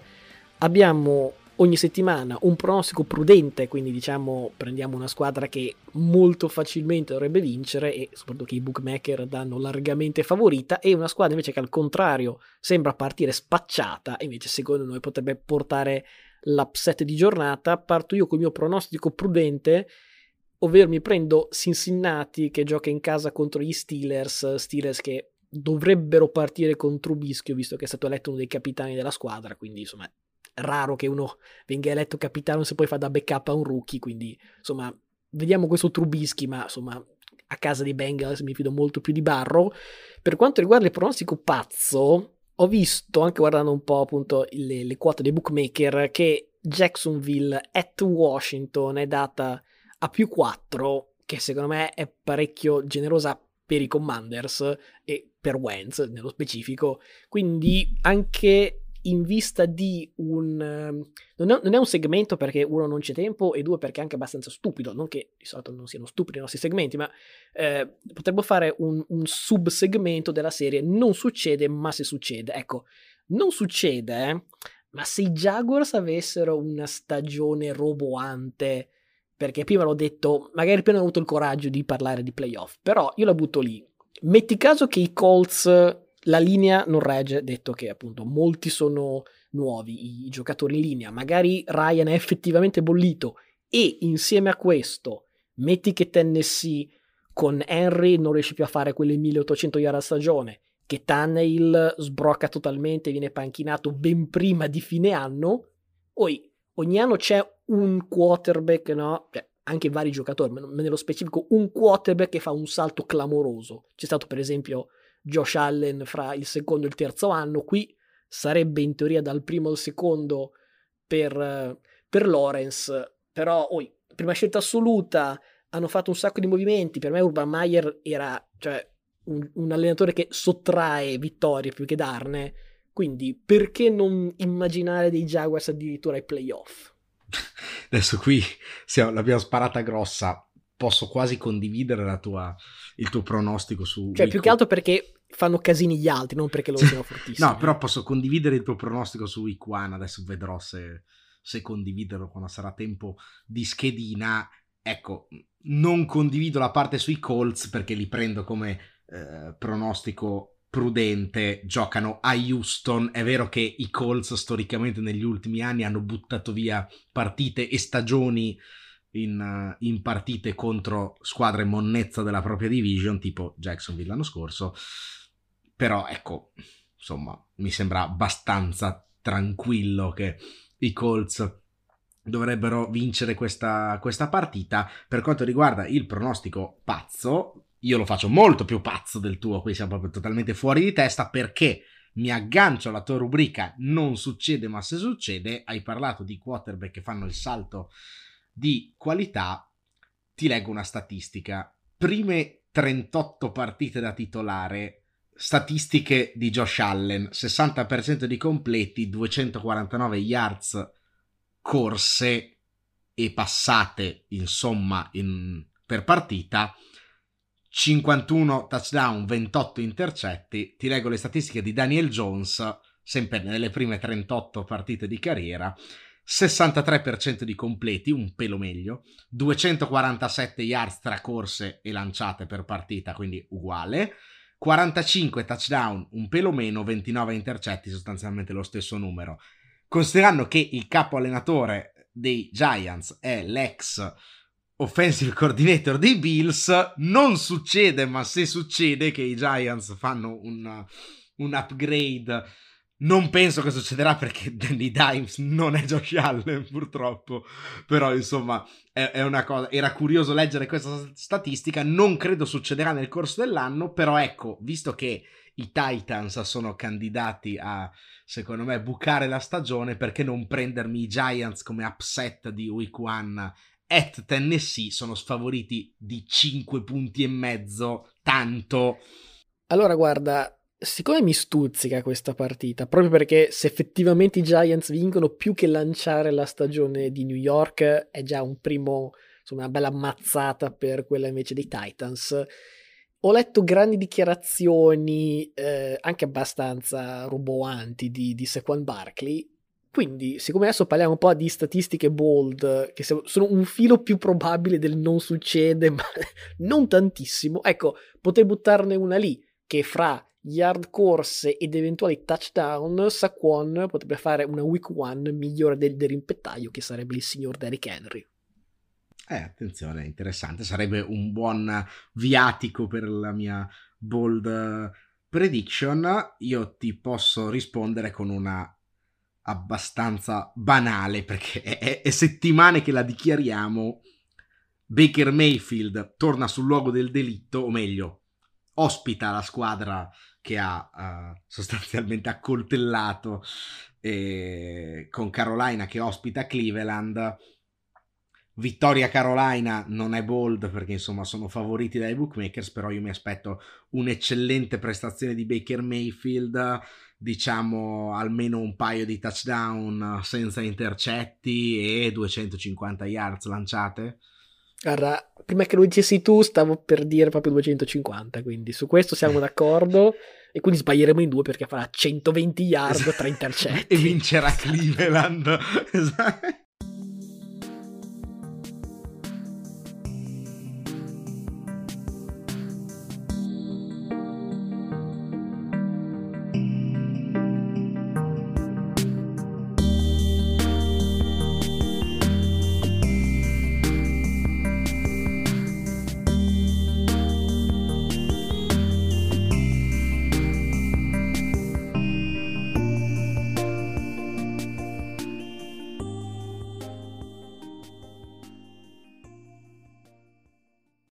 Abbiamo ogni settimana un pronostico prudente, quindi diciamo prendiamo una squadra che molto facilmente dovrebbe vincere e soprattutto che i bookmaker danno largamente favorita e una squadra invece che al contrario sembra partire spacciata e invece secondo noi potrebbe portare l'upset di giornata. Parto io con il mio pronostico prudente ovvero mi prendo Cincinnati che gioca in casa contro gli Steelers, Steelers che dovrebbero partire con Trubisky, visto che è stato eletto uno dei capitani della squadra, quindi insomma è raro che uno venga eletto capitano se poi fa da backup a un rookie, quindi insomma vediamo questo Trubisky, ma insomma a casa dei Bengals mi fido molto più di Barro. Per quanto riguarda il pronostico pazzo, ho visto, anche guardando un po' appunto le, le quote dei bookmaker, che Jacksonville at Washington è data a più 4, che secondo me è parecchio generosa per i Commanders e per Wentz nello specifico. Quindi anche in vista di un... Ehm, non è, non è, un segmento perché uno non c'è tempo e due perché è anche abbastanza stupido, non che di solito non siano stupidi i nostri segmenti, ma eh, potremmo fare un, un subsegmento della serie non succede ma se succede. Ecco, non succede, ma se i Jaguars avessero una stagione roboante perché prima l'ho detto, magari prima ho avuto il coraggio di parlare di playoff, però io la butto lì. Metti caso che i Colts, la linea non regge, detto che appunto molti sono nuovi, i giocatori in linea, magari Ryan è effettivamente bollito e insieme a questo metti che Tennessee con Henry non riesce più a fare quelle 1800 yard a stagione, che Tannehill sbrocca totalmente, viene panchinato ben prima di fine anno, poi ogni anno c'è un quarterback, no? Cioè, anche vari giocatori, ma nello specifico un quarterback che fa un salto clamoroso. C'è stato per esempio Josh Allen fra il secondo e il terzo anno, qui sarebbe in teoria dal primo al secondo per, per Lawrence, però oh, prima scelta assoluta hanno fatto un sacco di movimenti, per me Urban Meyer era cioè, un, un allenatore che sottrae vittorie più che darne, quindi perché non immaginare dei Jaguars addirittura ai playoff? Adesso qui siamo, l'abbiamo sparata grossa. Posso quasi condividere tua, il tuo pronostico su. Cioè, più che altro perché fanno casini gli altri, non perché loro siano fortissimi. no, però posso condividere il tuo pronostico su Week One. Adesso vedrò se, se condividerlo quando sarà tempo di schedina. Ecco, non condivido la parte sui Colts perché li prendo come eh, pronostico prudente giocano a Houston. È vero che i Colts storicamente negli ultimi anni hanno buttato via partite e stagioni in, in, partite contro squadre monnezza della propria division, tipo Jacksonville l'anno scorso. Però ecco, insomma, mi sembra abbastanza tranquillo che i Colts dovrebbero vincere questa, questa partita. Per quanto riguarda il pronostico pazzo, io lo faccio molto più pazzo del tuo, qui siamo proprio totalmente fuori di testa perché mi aggancio alla tua rubrica non succede ma se succede, hai parlato di quarterback che fanno il salto di qualità, ti leggo una statistica. Prime 38 partite da titolare statistiche di Josh Allen, 60% di completi, 249 yards corse e passate, insomma, in, per partita, 51 touchdown, 28 intercetti. Ti leggo le statistiche di Daniel Jones, sempre nelle prime 38 partite di carriera. 63% di completi, un pelo meglio, 247 yards tra corse e lanciate per partita, quindi uguale, 45 touchdown, un pelo meno, 29 intercetti, sostanzialmente lo stesso numero. Considerando che il capo allenatore dei Giants è l'ex offensive coordinator dei Bills, non succede, ma se succede che i Giants fanno un, un upgrade non penso che succederà perché Danny Dimes non è Josh Allen, purtroppo. Però, insomma, è, è, una cosa. Era curioso leggere questa statistica. Non credo succederà nel corso dell'anno. Però, ecco, visto che i Titans sono candidati a, secondo me, bucare la stagione, perché non prendermi i Giants come upset di week one at Tennessee? Sono sfavoriti di 5 punti e mezzo. Tanto. Allora, guarda, Siccome mi stuzzica questa partita, proprio perché se effettivamente i Giants vincono più che lanciare la stagione di New York è già un primo, insomma, una bella mazzata per quella invece dei Titans. Ho letto grandi dichiarazioni, eh, anche abbastanza roboanti, di, di Saquon Barkley. Quindi, siccome adesso parliamo un po' di statistiche bold, che sono un filo più probabile del non succede, ma non tantissimo, ecco, potrei buttarne una lì, che fra yard corse ed eventuali touchdown, Saquon potrebbe fare una week one migliore del, del rimpettaio che sarebbe il signor Derrick Henry. Eh, attenzione, interessante, sarebbe un buon viatico per la mia bold prediction. Io ti posso rispondere con una abbastanza banale perché è, è settimane che la dichiariamo. Baker Mayfield torna sul luogo del delitto, o meglio, ospita la squadra che ha uh, sostanzialmente accoltellato eh, con Carolina che ospita Cleveland. Vittoria Carolina non è bold perché insomma sono favoriti dai bookmakers, però io mi aspetto un'eccellente prestazione di Baker Mayfield, diciamo almeno un paio di touchdown senza intercetti e 250 yards lanciate. Guarda, prima che lo dicessi tu, stavo per dire proprio 250, quindi su questo siamo d'accordo. e quindi sbaglieremo in due perché farà 120 yard tra intercetti. e vincerà Cleveland.